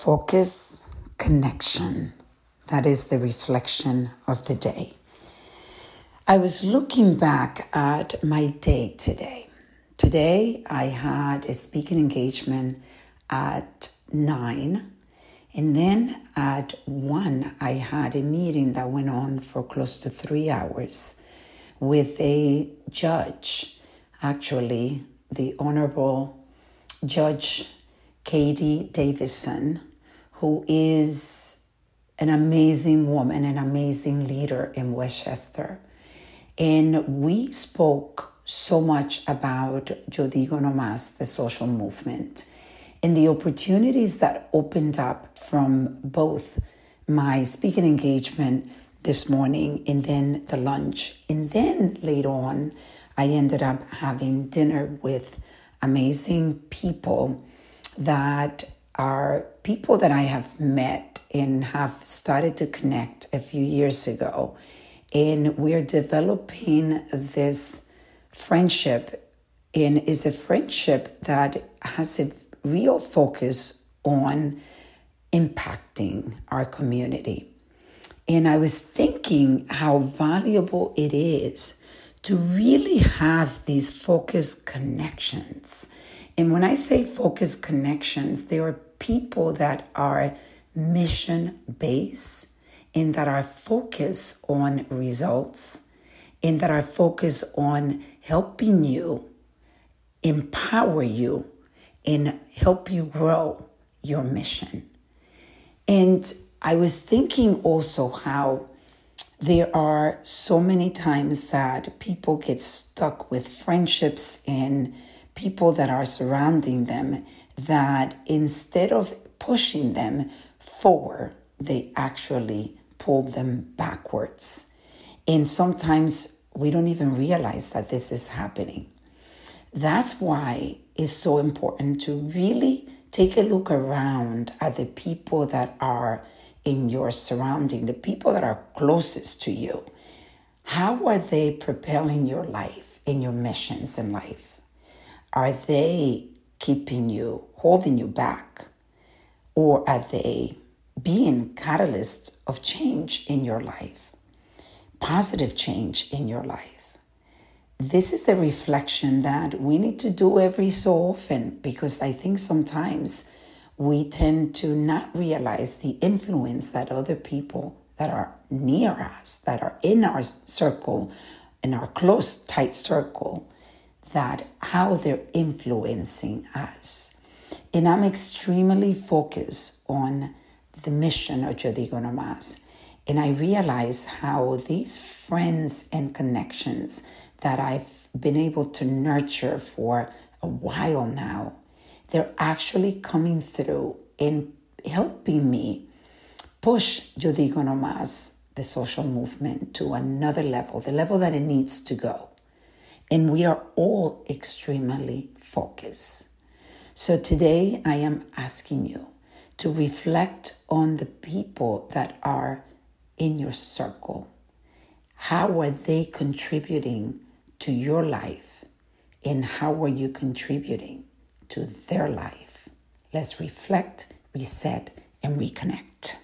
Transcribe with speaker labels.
Speaker 1: Focus, connection. That is the reflection of the day. I was looking back at my day today. Today, I had a speaking engagement at nine, and then at one, I had a meeting that went on for close to three hours with a judge, actually, the Honorable Judge Katie Davison, who is an amazing woman, an amazing leader in Westchester. And we spoke so much about Yo Digo the social movement, and the opportunities that opened up from both my speaking engagement this morning and then the lunch. And then later on, I ended up having dinner with amazing people that are people that I have met and have started to connect a few years ago. And we're developing this friendship, and is a friendship that has a real focus on impacting our community. And I was thinking how valuable it is to really have these focused connections. And when I say focused connections, there are people that are mission based and that are focused on results and that are focused on helping you, empower you, and help you grow your mission. And I was thinking also how there are so many times that people get stuck with friendships and people that are surrounding them that instead of pushing them forward, they actually pull them backwards. And sometimes we don't even realize that this is happening. That's why it's so important to really take a look around at the people that are in your surrounding, the people that are closest to you. How are they propelling your life and your missions in life? Are they keeping you, holding you back? Or are they being catalyst of change in your life? Positive change in your life? This is a reflection that we need to do every so often because I think sometimes we tend to not realize the influence that other people that are near us, that are in our circle, in our close, tight circle, that how they're influencing us. And I'm extremely focused on the mission of Yo Digo. And I realize how these friends and connections that I've been able to nurture for a while now they're actually coming through and helping me push Yo Digo the social movement, to another level, the level that it needs to go. And we are all extremely focused. So today I am asking you to reflect on the people that are in your circle. How are they contributing to your life? And how are you contributing to their life. Let's reflect, reset, and reconnect.